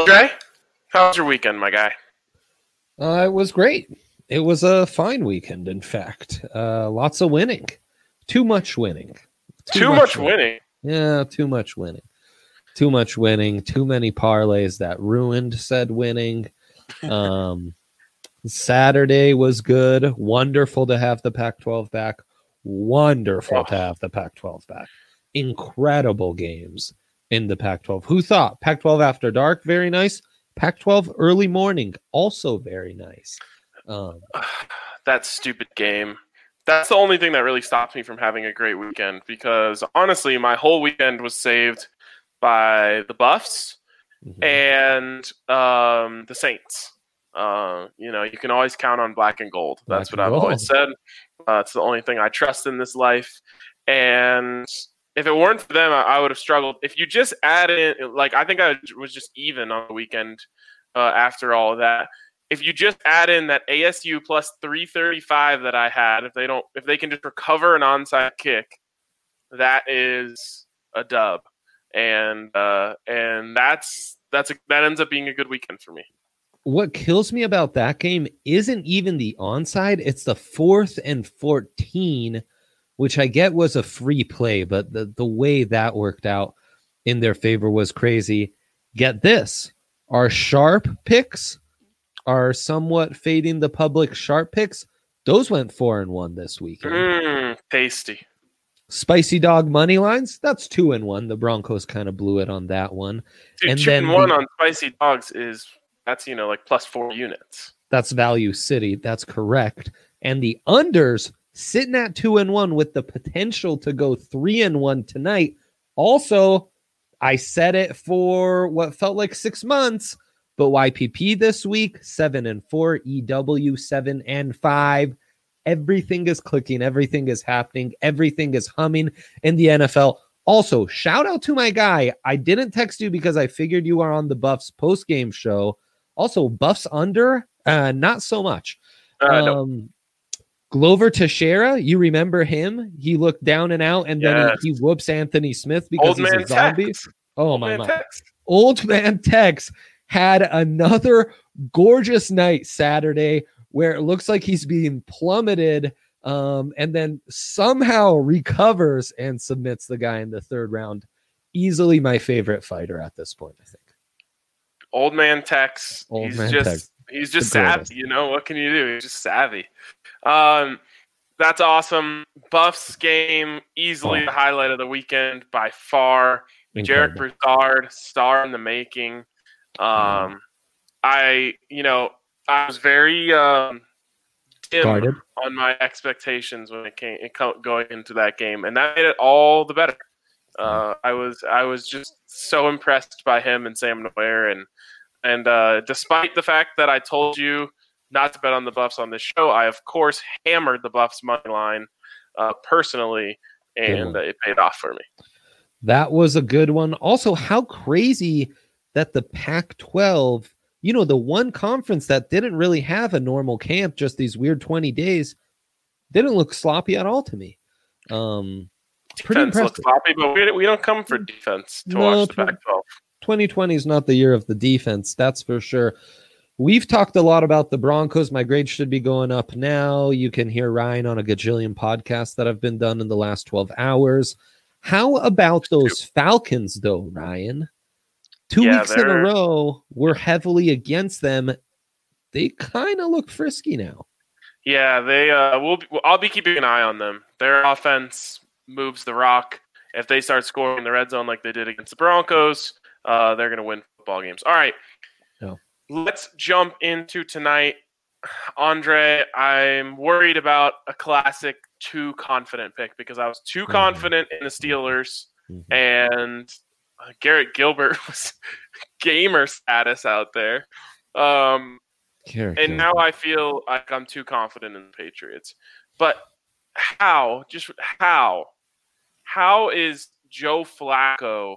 Well, Dre, how was your weekend, my guy? Uh, it was great. It was a fine weekend, in fact. Uh, lots of winning. Too much winning. Too, Too much, much winning. winning. Yeah, too much winning. Too much winning. Too many parlays that ruined said winning. Um, Saturday was good. Wonderful to have the Pac 12 back. Wonderful oh. to have the Pac 12 back. Incredible games in the Pac 12. Who thought? Pac 12 after dark, very nice. Pac 12 early morning, also very nice. Um, that stupid game. That's the only thing that really stops me from having a great weekend because honestly, my whole weekend was saved by the Buffs mm-hmm. and um, the Saints. Uh, you know, you can always count on black and gold. Black That's what I've gold. always said. Uh, it's the only thing I trust in this life. And if it weren't for them, I, I, would have struggled. If you just add in, like, I think I was just even on the weekend uh, after all of that. If you just add in that ASU plus 335 that I had, if they don't, if they can just recover an onside kick, that is a dub, and uh, and that's that's a, that ends up being a good weekend for me what kills me about that game isn't even the onside, it's the fourth and 14, which I get was a free play, but the, the way that worked out in their favor was crazy. Get this our sharp picks are somewhat fading the public sharp picks. Those went four and one this weekend. Mm, tasty. Spicy dog money lines. That's two and one. The Broncos kind of blew it on that one. Dude, and two then and one the, on spicy dogs is that's you know like plus four units. That's value city. That's correct. And the unders sitting at two and one with the potential to go three and one tonight. Also, I said it for what felt like six months, but YPP this week, seven and four, EW seven and five. Everything is clicking, everything is happening, everything is humming in the NFL. Also, shout out to my guy. I didn't text you because I figured you are on the Buffs post game show. Also, Buffs under, uh, not so much. Uh, um, Glover Teixeira, you remember him? He looked down and out, and yes. then he, he, whoops Anthony Smith because Old he's a zombie. Tex. Oh Old my god! Old man Tex had another gorgeous night Saturday where it looks like he's being plummeted, um, and then somehow recovers and submits the guy in the third round. Easily my favorite fighter at this point, I think old man Tex. Old he's man just Tex. he's just savvy. You know what can you do? He's just savvy. Um, that's awesome. Buffs game easily oh. the highlight of the weekend by far. Jarek Broussard, star in the making. Um, I you know I was very um, dim Guarded. on my expectations when it came it going into that game, and that made it all the better. Uh, I was I was just so impressed by him and Sam Noyer, and and uh, despite the fact that I told you not to bet on the Buffs on this show, I of course hammered the Buffs money line uh, personally, and uh, it paid off for me. That was a good one. Also, how crazy that the Pac-12, you know, the one conference that didn't really have a normal camp, just these weird twenty days, didn't look sloppy at all to me. Um, pretty defense impressive. looks sloppy, but we, we don't come for defense to no, watch the Pac-12. 2020 is not the year of the defense, that's for sure. We've talked a lot about the Broncos. My grade should be going up now. You can hear Ryan on a gajillion podcasts that have been done in the last 12 hours. How about those Falcons, though, Ryan? Two yeah, weeks they're... in a row, we're heavily against them. They kind of look frisky now. Yeah, they. Uh, will I'll be keeping an eye on them. Their offense moves the rock. If they start scoring in the red zone like they did against the Broncos, uh, they're going to win football games. All right. Let's jump into tonight. Andre, I'm worried about a classic too confident pick because I was too mm-hmm. confident in the Steelers mm-hmm. and uh, Garrett Gilbert was gamer status out there. Um, and now I feel like I'm too confident in the Patriots. But how? Just how? How is Joe Flacco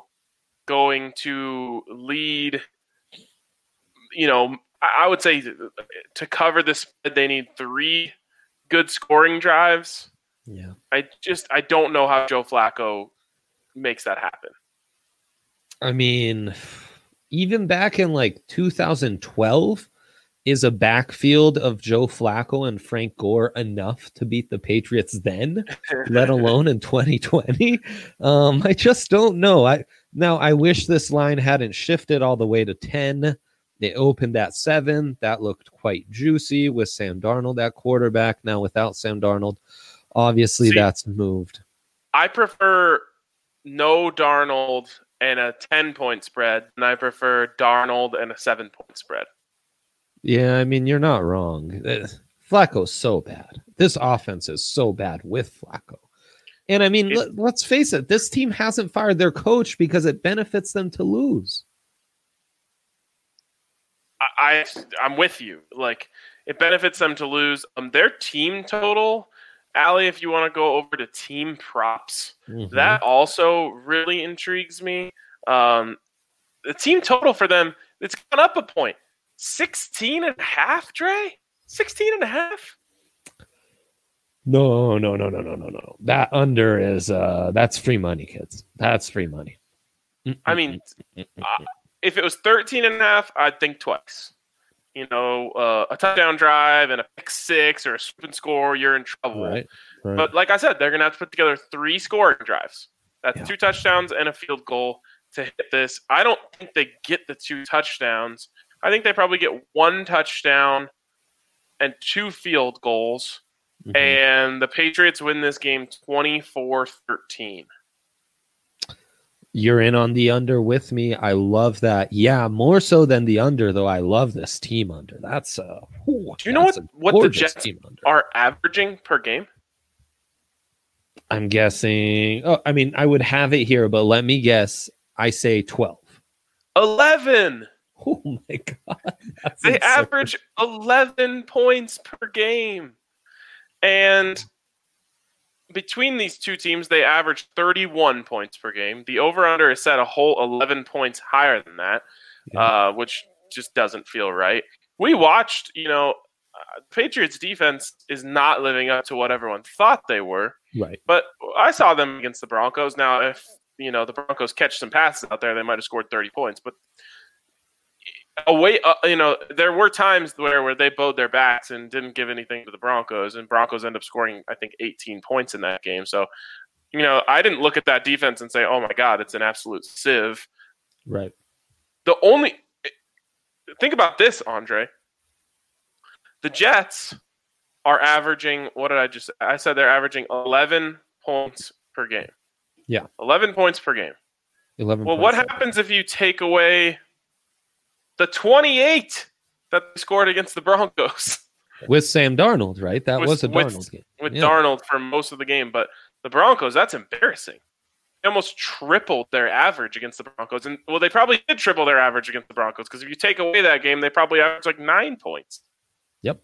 going to lead, you know, I would say to cover this, they need three good scoring drives. Yeah. I just I don't know how Joe Flacco makes that happen. I mean, even back in like 2012, is a backfield of Joe Flacco and Frank Gore enough to beat the Patriots then, let alone in 2020? Um, I just don't know. I now I wish this line hadn't shifted all the way to 10. They opened at seven. That looked quite juicy with Sam Darnold at quarterback. Now without Sam Darnold, obviously See, that's moved. I prefer no Darnold and a 10 point spread, and I prefer Darnold and a seven point spread. Yeah, I mean, you're not wrong. Uh, Flacco's so bad. This offense is so bad with Flacco. And I mean, let, us face it, this team hasn't fired their coach because it benefits them to lose. I, I'm with you. Like it benefits them to lose. Um, their team total, Allie, if you want to go over to team props, Mm-hmm. that also really intrigues me. Um, the team total for them, it's gone up a point. 16 and a half, Dre? 16 and a half? No, no, no, no, no, no, no. That under is uh that's free money, kids. That's free money. I mean, uh, if it was 13 and a half, I'd think twice. You know, uh, a touchdown drive and a pick six or a swoop and score, you're in trouble. right. right. But like I said, they're going to have to put together three scoring drives. That's Yeah. two touchdowns and a field goal to hit this. I don't think they get the two touchdowns. I think they probably get one touchdown and two field goals. Mhm. And the Patriots win this game 24 13. You're in on the under with me. I love that. Yeah, more so than the under, though. I love this team under. That's uh Do you know what- what the Jets team under. Are averaging per game? I'm guessing. Oh, I mean, I would have it here, but let me guess. I say 12. 11. Oh my god. That's They average 11 points per game. And between these two teams, they average 31 points per game. The over under is set a whole 11 points higher than that, Yeah. uh, which just doesn't feel right. We watched, you know, uh, Patriots defense is not living up to what everyone thought they were. right. But I saw them against the Broncos. Now, if you know the Broncos catch some passes out there, they might have scored thirty points. But away, uh, you know, there were times where where they bowed their backs and didn't give anything to the Broncos, and Broncos end up scoring, I think, eighteen points in that game. So, you know, I didn't look at that defense and say, "Oh my God, it's an absolute sieve." Right. The only think about this, Andre. The Jets are averaging what did I just I said they're averaging 11 points per game. Yeah. 11 points per game. 11. Well, what happens if you take away the 28 that they scored against the Broncos with Sam Darnold, right? That With- was a with- Darnold game. with Yeah. Darnold for most of the game, but the Broncos, that's embarrassing. They almost tripled their average against the Broncos. And well, they probably did triple their average against the Broncos because if you take away that game, they probably averaged like nine points. Yep.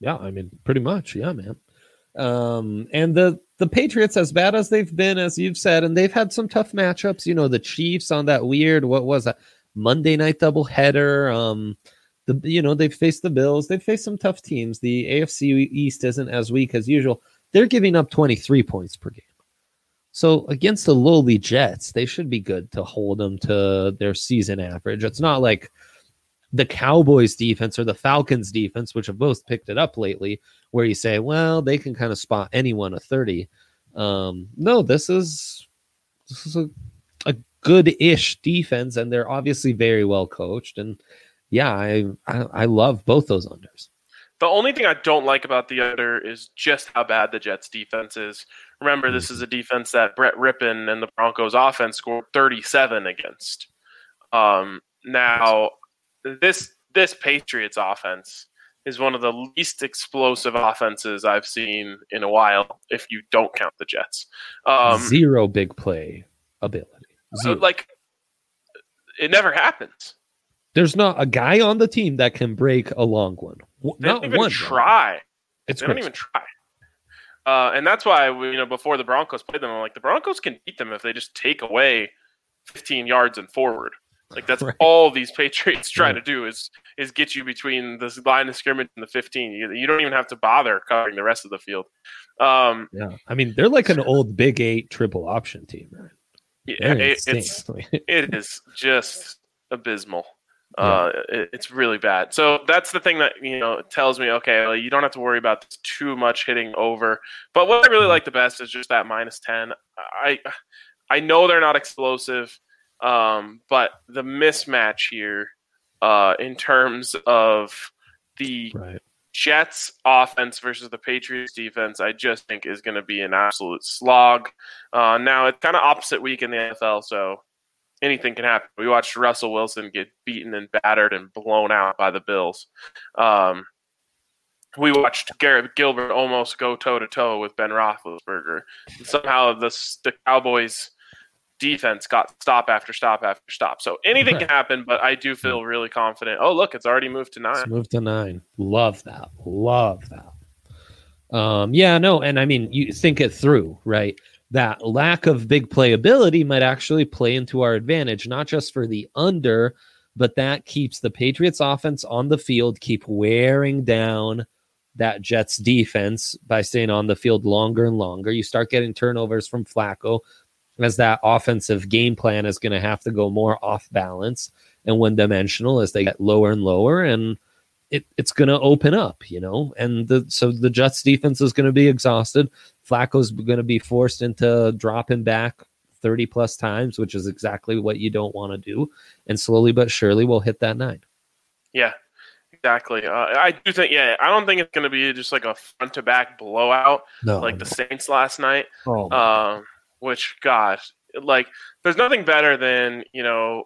Yeah, I mean, pretty much. Yeah, man. Um, and the the Patriots, as bad as they've been, as you've said, and they've had some tough matchups. You know, the Chiefs on that weird what was that Monday night doubleheader. Um, the you know they've faced the Bills. They've faced some tough teams. The AFC East isn't as weak as usual. They're giving up twenty three points per game. So against the lowly Jets, they should be good to hold them to their season average. It's not like the Cowboys defense or the Falcons defense, which have both picked it up lately, where you say, well, they can kind of spot anyone a 30. Um, no, this is this is a, a good-ish defense, and they're obviously very well coached. And yeah, I I, I love both those unders. The only thing I don't like about the under is just how bad the Jets defense is. Remember, this is a defense that Brett Rypien and the Broncos offense scored 37 against. Um, now, this this Patriots offense is one of the least explosive offenses I've seen in a while. If you don't count the Jets, um, Zero big play ability. So, Zero. like it never happens. There's not a guy on the team that can break a long one. They Not even one. try. It's they don't even try. Uh, and that's why we, you know before the Broncos played them, I'm like the Broncos can beat them if they just take away 15 yards and forward. Like that's Right. all these Patriots try to do is is get you between the line of scrimmage and the 15. You, you don't even have to bother covering the rest of the field. Um, Yeah, I mean they're like an old Big Eight triple option team. Right? Yeah, it, it's it is just abysmal. Uh, it, it's really bad. So that's the thing that you know tells me, okay, well, you don't have to worry about this too much hitting over. But what I really like the best is just that minus ten. I I know they're not explosive, um, but the mismatch here uh, in terms of the Right. Jets offense versus the Patriots defense, I just think is going to be an absolute slog. Uh, now it's kind of opposite week in the NFL, so anything can happen. We watched Russell Wilson get beaten and battered and blown out by the Bills. Um, we watched Garrett Gilbert almost go toe to toe with Ben Roethlisberger. And somehow the the Cowboys defense got stop after stop after stop. So anything can happen, but I do feel really confident. Oh, look, it's already moved to nine. Let's move to nine. Love that. Love that. Um, yeah, no, and I mean, you think it through, right? That lack of big playability might actually play into our advantage, not just for the under, but that keeps the Patriots offense on the field, keep wearing down that Jets defense by staying on the field longer and longer. You start getting turnovers from Flacco as that offensive game plan is going to have to go more off balance and one dimensional as they get lower and lower and it, it's going to open up, you know, and the so the Jets defense is going to be exhausted. Flacco's going to be forced into dropping back 30 plus times, which is exactly what you don't want to do. And slowly but surely we'll hit that nine. Yeah, exactly. Uh, I do think, yeah, I don't think it's going to be just like a front to back blowout No, like the Saints last night. oh, Um, which, gosh, like, there's nothing better than, you know,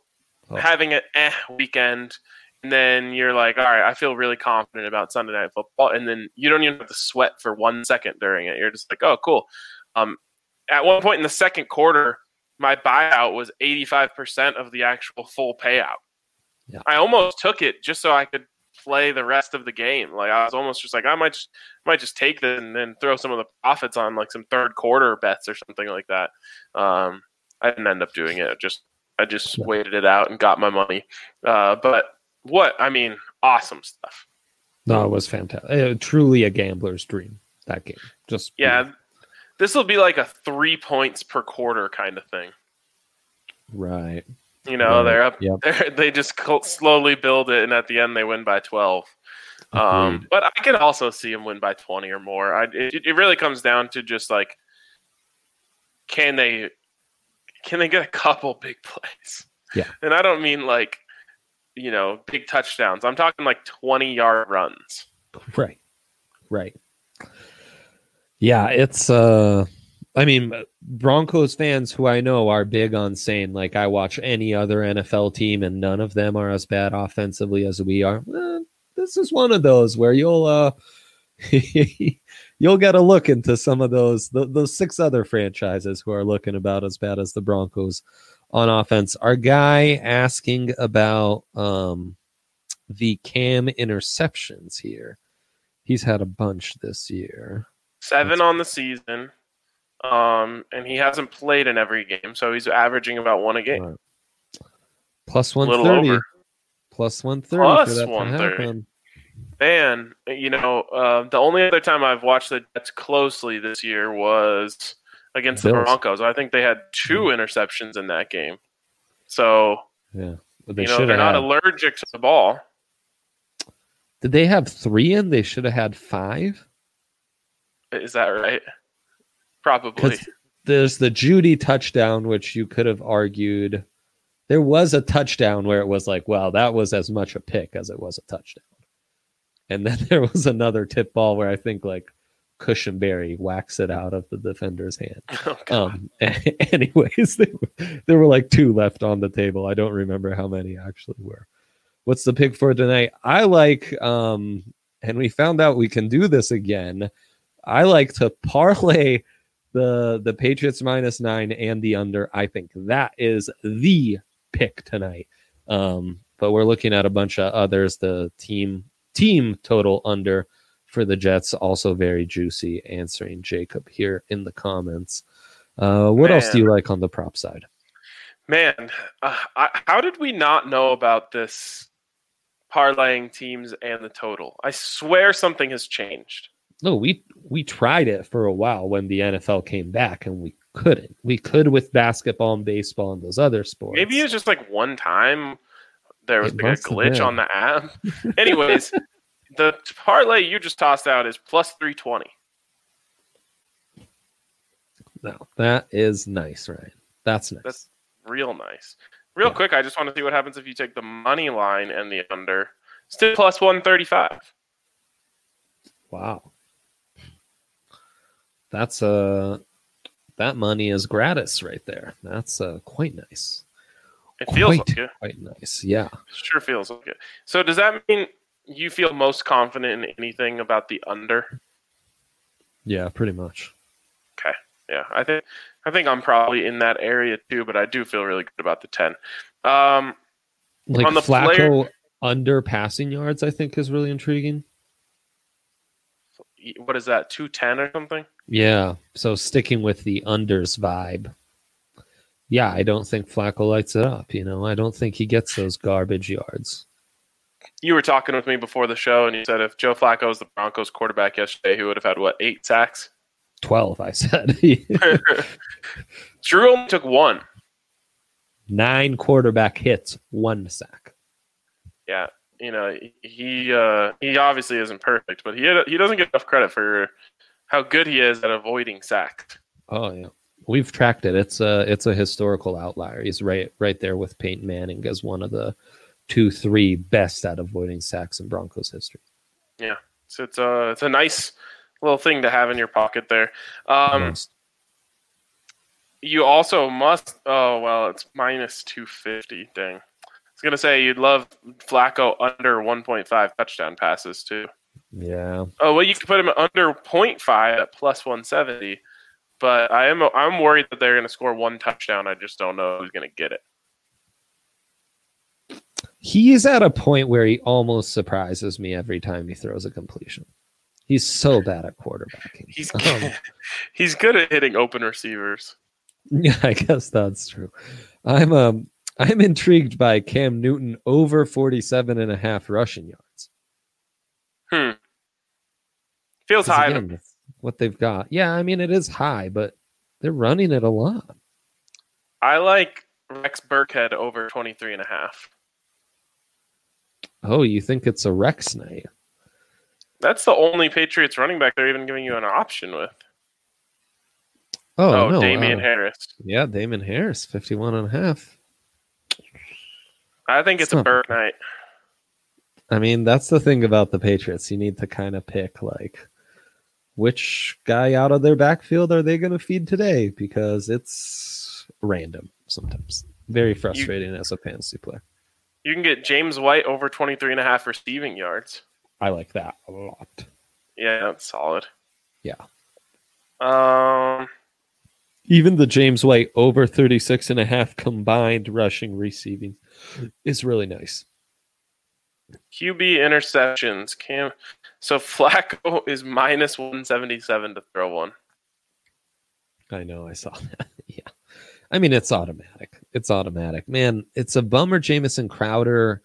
Oh. having an eh weekend. And then you're like, all right, I feel really confident about Sunday night football. And then you don't even have to sweat for one second during it. You're just like, oh, cool. Um, at one point in the second quarter, my buyout was 85% of the actual full payout. Yeah. I almost took it just so I could play the rest of the game. Like I was almost just like I might just might just take this and then throw some of the profits on like some third quarter bets or something like that. Um, I didn't end up doing it. Just I just waited it out and got my money. Uh, but what I mean, awesome stuff. no, it was fantastic. Uh, truly a gambler's dream. That game, just Yeah, this will be like a three points per quarter kind of thing. right. You know, Right. they're up. Yep. They're, they just slowly build it, and at the end they win by twelve. Um, but I can also see them win by twenty or more. I, it, it really comes down to just like, can they, can they get a couple big plays? Yeah. and I don't mean like, you know, big touchdowns. I'm talking like twenty yard runs. Right. Right. Yeah, it's uh I mean Broncos fans who I know are big on saying like I watch any other NFL team and none of them are as bad offensively as we are. Eh, this is one of those where you'll uh you'll get a look into some of those th- those six other franchises who are looking about as bad as the Broncos on offense. Our guy asking about um the cam interceptions here. He's had a bunch this year. Seven on the season, um, and he hasn't played in every game, so he's averaging about one a game. Right. Plus 130. over. Plus 130 Plus for that to 130. Man, you know, uh, the only other time I've watched the Jets closely this year was against the Bills. Mm-hmm. Broncos. I think they had two interceptions in that game. So, Yeah. But they you know, should they're not had. allergic to the ball. Did they have three in? They should have had five. Is that right? Probably. There's the Jeudy touchdown, which you could have argued. There was a touchdown where it was like, well, that was as much a pick as it was a touchdown. And then there was another tip ball where I think like Cushenberry whacks it out of the defender's hand. Oh, Um, anyways, there were, there were like two left on the table. I don't remember how many actually were. What's the pick for tonight? I like, um, and we found out we can do this again. I like to parlay the the Patriots minus nine and the under. I think that is the pick tonight. Um, but we're looking at a bunch of others. The team team total under for the Jets also very juicy. Answering Jacob here in the comments. Uh, what else do you like on the prop side? Man, uh, I, how did we not know about this parlaying teams and the total? I swear something has changed. No, we we tried it for a while when the NFL came back, and we couldn't. We could with basketball and baseball and those other sports. Maybe it was just like one time. there was like a glitch on the app. Anyways, the parlay you just tossed out is plus 320. No, that is nice, Ryan. That's nice. That's real nice. Real Yeah. quick, I just want to see what happens if you take the money line and the under. Still plus 135. wow. That's uh that money is gratis right there. That's uh quite nice. It feels Quite. like it. Quite nice. Yeah. Sure feels like it. So does that mean you feel most confident in anything about the under? Yeah, pretty much. Okay. Yeah, I think I think I'm probably in that area too, but I do feel really good about the 10. Um, Like On the Flacco player- under passing yards, I think is really intriguing. what is that? 210 or something? Yeah. So sticking with the unders vibe. Yeah, I don't think Flacco lights it up. You know, I don't think he gets those garbage yards. You were talking with me before the show, and you said if Joe Flacco was the Broncos quarterback yesterday, he would have had what eight sacks. 12, I said. Drew only took one. Nine quarterback hits, one sack. Yeah, you know he uh, he obviously isn't perfect, but he he doesn't get enough credit for how good he is at avoiding sacks. Oh yeah. We've tracked it. It's a it's a historical outlier. He's right right there with Peyton Manning as one of the two, three best at avoiding sacks in Broncos history. Yeah, so it's a it's a nice little thing to have in your pocket there. Um, Almost. You also must. Oh well, it's minus two fifty. Dang. I was gonna say you'd love Flacco under one point five touchdown passes too. Yeah. Oh well, you can put him under 0.5 at plus one seventy. But I am I'm worried that they're gonna score one touchdown. I just don't know who's gonna get it. He's at a point where he almost surprises me every time he throws a completion. He's so bad at quarterbacking. He's Um, he's good at hitting open receivers. Yeah, I guess that's true. I'm um I'm intrigued by Cam Newton over 47 and a half rushing yards. Hmm. Feels high. again, what they've got. Yeah, I mean it is high, but they're running it a lot. I like Rex Burkhead over 23 and a half. Oh, you think it's a Rex night? That's the only Patriots running back they're even giving you an option with. Oh, Oh, no. Damien uh, Harris. yeah, Damon Harris, 51 and a half. I think it's It's a not- Burke night. I mean, that's the thing about the Patriots. You need to kind of pick like which guy out of their backfield are they going to feed today because it's random sometimes. Very frustrating as a fantasy player. You can get James White over 23 and a half receiving yards. I like that a lot. Yeah, that's solid. Yeah. Um, Even the James White over 36 and a half combined rushing receiving is really nice. QB interceptions. Cam. So Flacco is minus 177 to throw one. I know, I saw that. yeah. I mean, it's automatic. It's automatic. Man, it's a bummer Jamison Crowder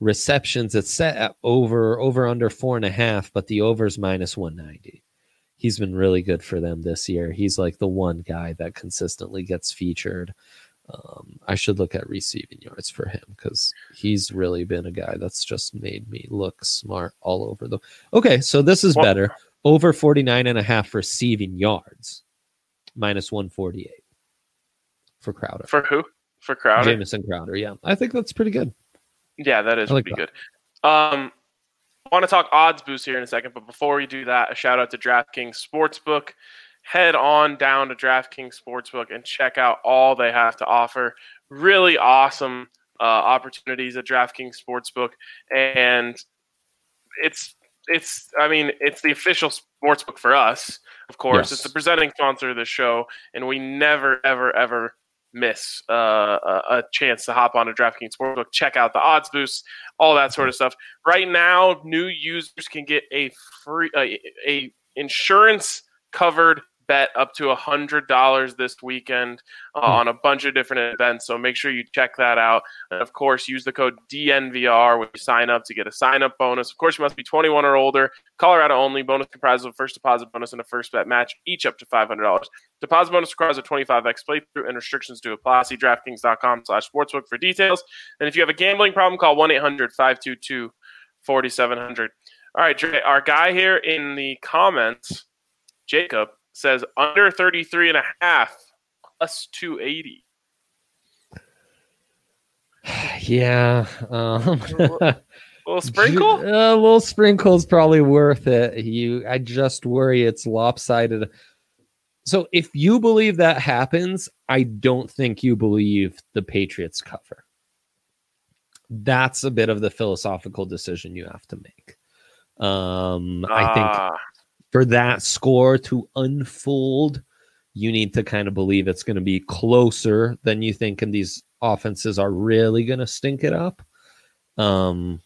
receptions. It's set at over, over under four and a half, but the over's minus 190. He's been really good for them this year. He's like the one guy that consistently gets featured. Um, I should look at receiving yards for him because he's really been a guy that's just made me look smart all over the. Okay, so this is better. Over 49 and a half receiving yards, minus 148 for Crowder. For who? For Crowder? Jamison Crowder, yeah. I think that's pretty good. Yeah, that is I like pretty good. Um, I want to talk odds boost here in a second, but before we do that, a shout out to DraftKings Sportsbook. Head on down to DraftKings Sportsbook and check out all they have to offer. Really awesome uh, opportunities at DraftKings Sportsbook, and it's it's I mean it's the official sportsbook for us, of course. Yes. It's the presenting sponsor of the show, and we never ever ever miss uh, a, a chance to hop on a DraftKings Sportsbook, check out the odds boosts, all that sort of stuff. Right now, new users can get a free a, a insurance covered bet up to a hundred dollars this weekend uh, Hmm. on a bunch of different events. So make sure you check that out. And of course, use the code DNVR when you sign up to get a sign up bonus. Of course, you must be 21 or older. Colorado only. Bonus comprises of a first deposit bonus and a first bet match, each up to $500. Deposit bonus requires a 25x playthrough and restrictions to apply. See DraftKings.com slash sportsbook for details. And if you have a gambling problem, call 1 800 522 4700. All right, Dre, our guy here in the comments, Jacob, says under 33 and a half plus 280. Yeah. Um, Little sprinkle? A little sprinkle's probably worth it. You, I just worry it's lopsided. So if you believe that happens, I don't think you believe the Patriots cover. That's a bit of the philosophical decision you have to make. Um, I think Ah, for that score to unfold, you need to kind of believe it's going to be closer than you think, and these offenses are really going to stink it up. Um,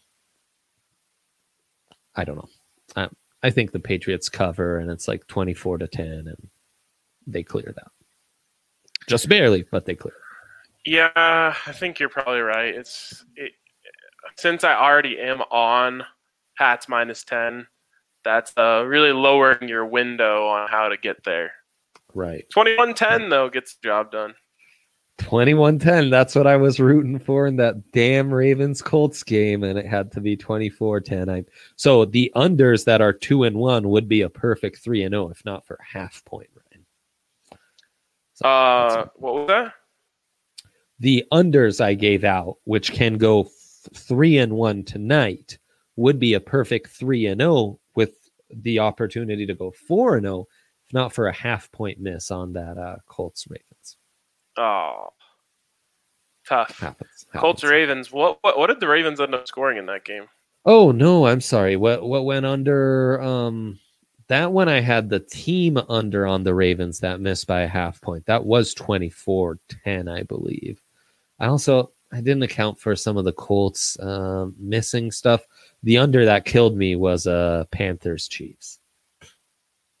I don't know. I, I think the Patriots cover, and it's like twenty-four to ten, and they clear that. Just barely, but they clear. yeah, I think you're probably right. It's it, since I already am on Pats minus 10, that's uh, really lowering your window on how to get there. Right. 21-10 though gets the job done. 21-10 that's what i was rooting for in that damn ravens colts game and it had to be 24-10 I, so the unders that are 2 and 1 would be a perfect 3 and 0 if not for half point Ryan. So Uh, what was that? the unders i gave out which can go f- 3 and 1 tonight would be a perfect 3 and 0 with the opportunity to go 4 and 0 if not for a half point miss on that uh, colts ravens Oh, tough. happens, Colts. Ravens. What, what what did the Ravens end up scoring in that game? Oh no, I'm sorry. What what went under um that one I had the team under on the Ravens that missed by a half point. That was 24-10, I believe. I also I didn't account for some of the Colts um missing stuff. The under that killed me was uh Panthers Chiefs.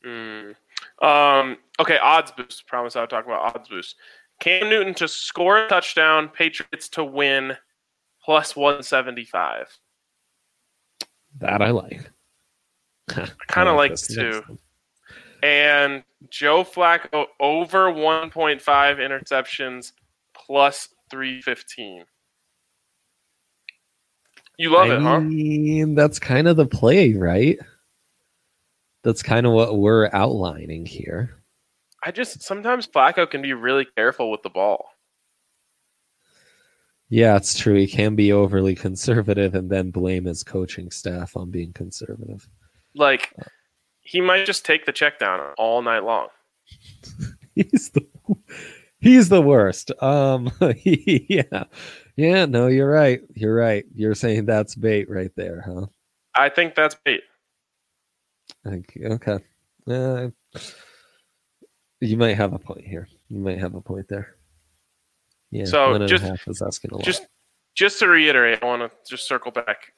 Mm. Um. Okay. Odds boost. Promise I'll talk about odds boost. Cam Newton to score a touchdown. Patriots to win. Plus one seventy five. That I like. I kind of like too. And Joe Flacco over one point five interceptions. Plus three fifteen. You love I it, huh? I mean, that's kind of the play, right? That's kind of what we're outlining here. I just sometimes Flacco can be really careful with the ball. Yeah, it's true. He can be overly conservative and then blame his coaching staff on being conservative. Like he might just take the check down all night long. He's the he's the worst. Um yeah. Yeah, no, you're right. You're right. You're saying that's bait right there, huh? I think that's bait. Okay. Uh, you might have a point here. You might have a point there. Yeah. So, one and a just- is asking a lot. Just just to reiterate, I want to just circle back.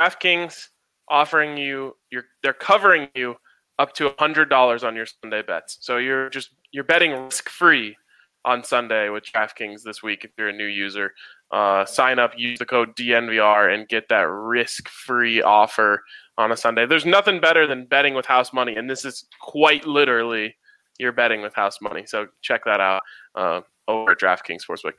DraftKings offering you you're they're covering you up to hundred dollars on your Sunday bets. So you're just you're betting risk free on Sunday with DraftKings this week if you're a new user. Uh, sign up, use the code DNVR, and get that risk free offer on a Sunday. There's nothing better than betting with house money, and this is quite literally you're betting with house money. So check that out uh, over at DraftKings Sportsbook.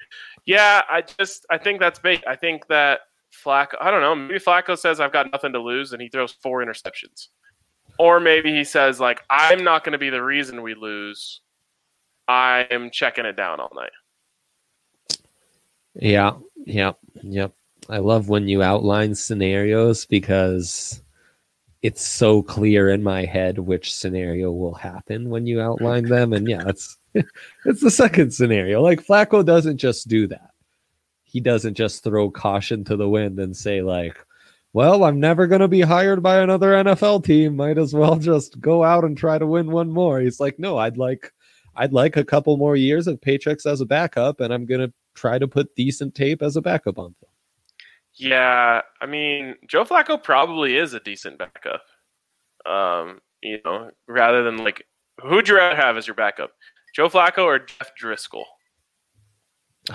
Yeah, I just I think that's bait. I think that Flacco. I don't know. Maybe Flacco says I've got nothing to lose, and he throws four interceptions. Or maybe he says like I'm not going to be the reason we lose. I am checking it down all night. Yeah, yep, yep. I love when you outline scenarios because it's so clear in my head which scenario will happen when you outline them. And yeah, it's it's the second scenario. Like Flacco doesn't just do that. He doesn't just throw caution to the wind and say, like, well, I'm never gonna be hired by another NFL team. Might as well just go out and try to win one more. He's like, no, I'd like I'd like a couple more years of paychecks as a backup, and I'm gonna try to put decent tape as a backup on film. Yeah, I mean Joe Flacco probably is a decent backup. Um, you know, rather than like Who'd you rather have as your backup, Joe Flacco or Jeff Driskel?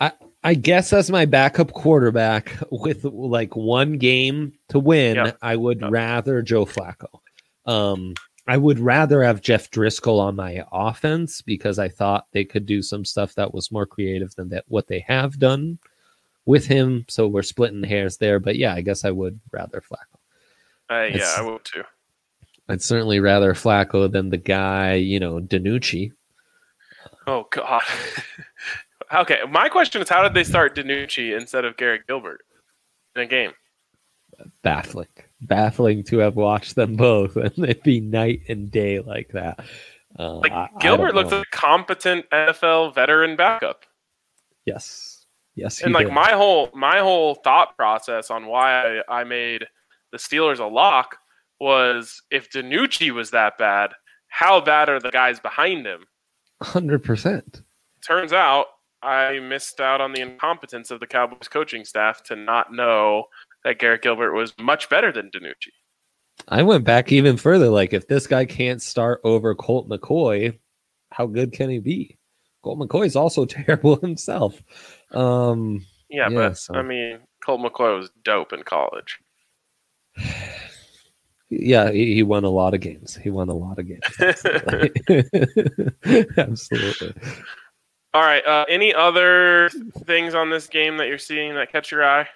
I guess as my backup quarterback with like one game to win, Yep. I would Yep. rather Joe Flacco. Um, I would rather have Jeff Driskel on my offense because I thought they could do some stuff that was more creative than that what they have done with him. So we're splitting hairs there. But yeah, I guess I would rather Flacco. Uh, yeah, I would too. I'd certainly rather Flacco than the guy, you know, DiNucci. Oh God. okay, my question is, how did they start DiNucci instead of Garrett Gilbert in a game? baffling baffling to have watched them both and it be night and day like that uh, Like I- Gilbert looked like a competent NFL veteran backup. yes yes and like did. my whole my whole thought process on why I, I made the Steelers a lock was if DiNucci was that bad, how bad are the guys behind him? 100% Turns out I missed out on the incompetence of the Cowboys coaching staff to not know that Garrett Gilbert was much better than DiNucci. i went back even further like if this guy can't start over colt mccoy how good can he be colt mccoy is also terrible himself um Yeah, Yeah, but so- I mean, Colt McCoy was dope in college. yeah he, he won a lot of games he won a lot of games absolutely, absolutely. All right. Uh, any other things on this game that you're seeing that catch your eye?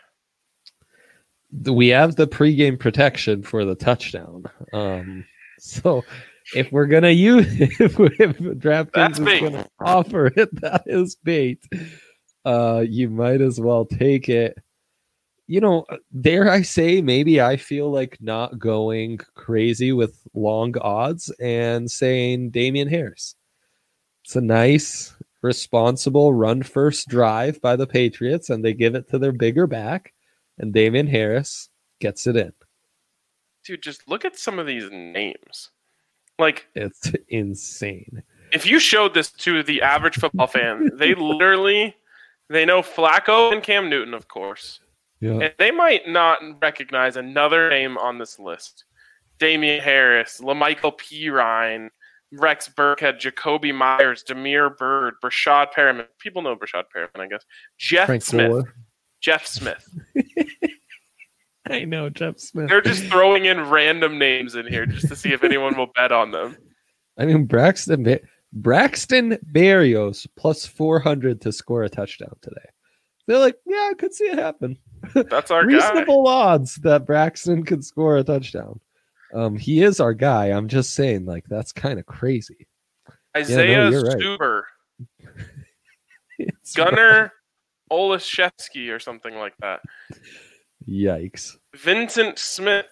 we have the pregame protection for the touchdown. Um, so if we're gonna use if, we- if DraftKings is bait. gonna offer it, that is bait. Uh, you might as well take it. You know, dare I say, maybe I feel like not going crazy with long odds and saying Damien Harris. It's a nice, responsible run first drive by the Patriots, and they give it to their bigger back and Damien Harris gets it in. Dude, just look at some of these names. Like, It's insane. if you showed this to the average football fan, they literally they know Flacco and Cam Newton, of course. Yeah. And they might not recognize another name on this list. Damien Harris, La'Mical Perine, Rex Burkhead, Jakobi Meyers, Damiere Byrd, Breshad Perriman. People know Breshad Perriman, I guess. Jeff Frank Smith. Gore. Jeff Smith. I know Jeff Smith. They're just throwing in random names in here just to see if anyone will bet on them. I mean Braxton Ba- Braxton Berrios plus 400 to score a touchdown today. They're like, yeah, I could see it happen. That's our guy. Reasonable odds that Braxton could score a touchdown. Um, he is our guy. I'm just saying, like, that's kind of crazy. Isaiah you're right. Zuber, It's Gunnar Olszewski, or something like that. Yikes. Vyncint Smith,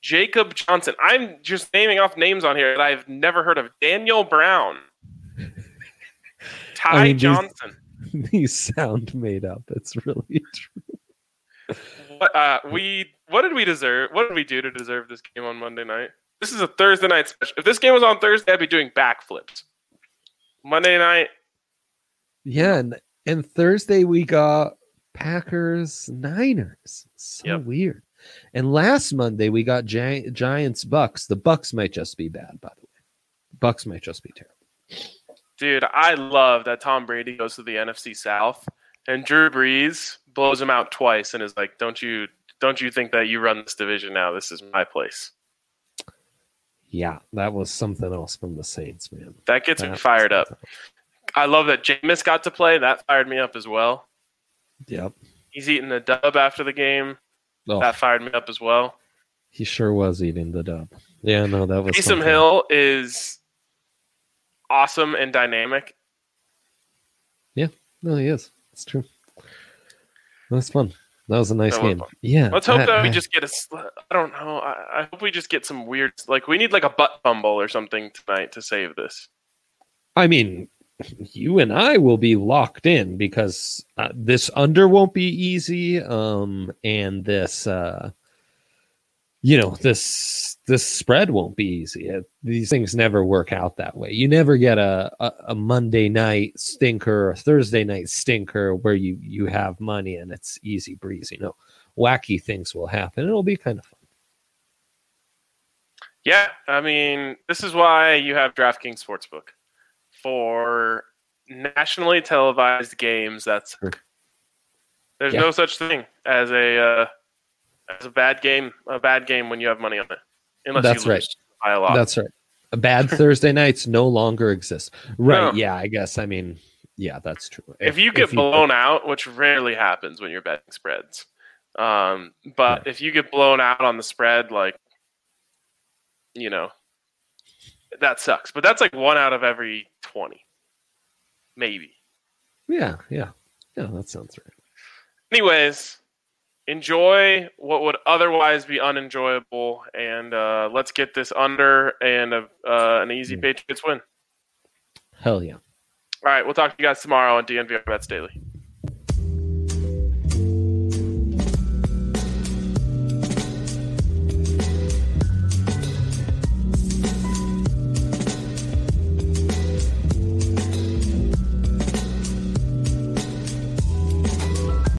Jakob Johnson. I'm just naming off names on here that I've never heard of. Daniel Brown, Ty I mean, these- Johnson. These sound made up. It's really true. What, uh, we what did we deserve? What did we do to deserve this game on Monday night? This is a Thursday night special. If this game was on Thursday, I'd be doing backflips. Monday night, Yeah, and and Thursday we got Packers Niners. So Yep. weird. And last Monday we got Gi- Giants Bucks. The Bucks might just be bad, by the way. Bucks might just be terrible. dude, I love that Tom Brady goes to the NFC South and Drew Brees blows him out twice and is like, "Don't you don't you think that you run this division now? This is my place." Yeah, that was something else from the Saints, man. That gets me fired up. I love that Jameis got to play. That fired me up as well. Yep. He's eating the dub after the game. Oh, That fired me up as well. he sure was eating the dub. Yeah, no, that was Taysom. Hill is awesome and dynamic. Yeah, no, he is. It's true. That's fun. That was a nice That game. fun. Yeah. Let's hope I- that we just get a. I don't know. I, I hope we just get some weird. Like we need like a butt fumble or something tonight to save this. I mean, you and I will be locked in because uh, this under won't be easy. Um, and this, uh, you know, this this spread won't be easy. It, these things never work out that way. You never get a, a a Monday night stinker or Thursday night stinker where you you have money and it's easy breezy. No, wacky things will happen. It'll be kind of fun. Yeah, I mean, this is why you have DraftKings Sportsbook for nationally televised games. That's there's Yeah. no such thing as a uh, a bad game. A bad game when you have money on it, unless That's you right. lose by a lot. That's right. Bad Thursday nights no longer exist. Right. No. Yeah, I guess. I mean, yeah, that's true. if you get blown out, which rarely happens when you're betting spreads, um, but if you get blown out on the spread, like you know, that sucks. But that's like one out of every twenty, maybe. Yeah, yeah. Yeah, that sounds right. Anyways, enjoy what would otherwise be unenjoyable, and uh, let's get this under and a, uh, an easy. Patriots win. Hell yeah. All right, we'll talk to you guys tomorrow on DNVR Bets Daily.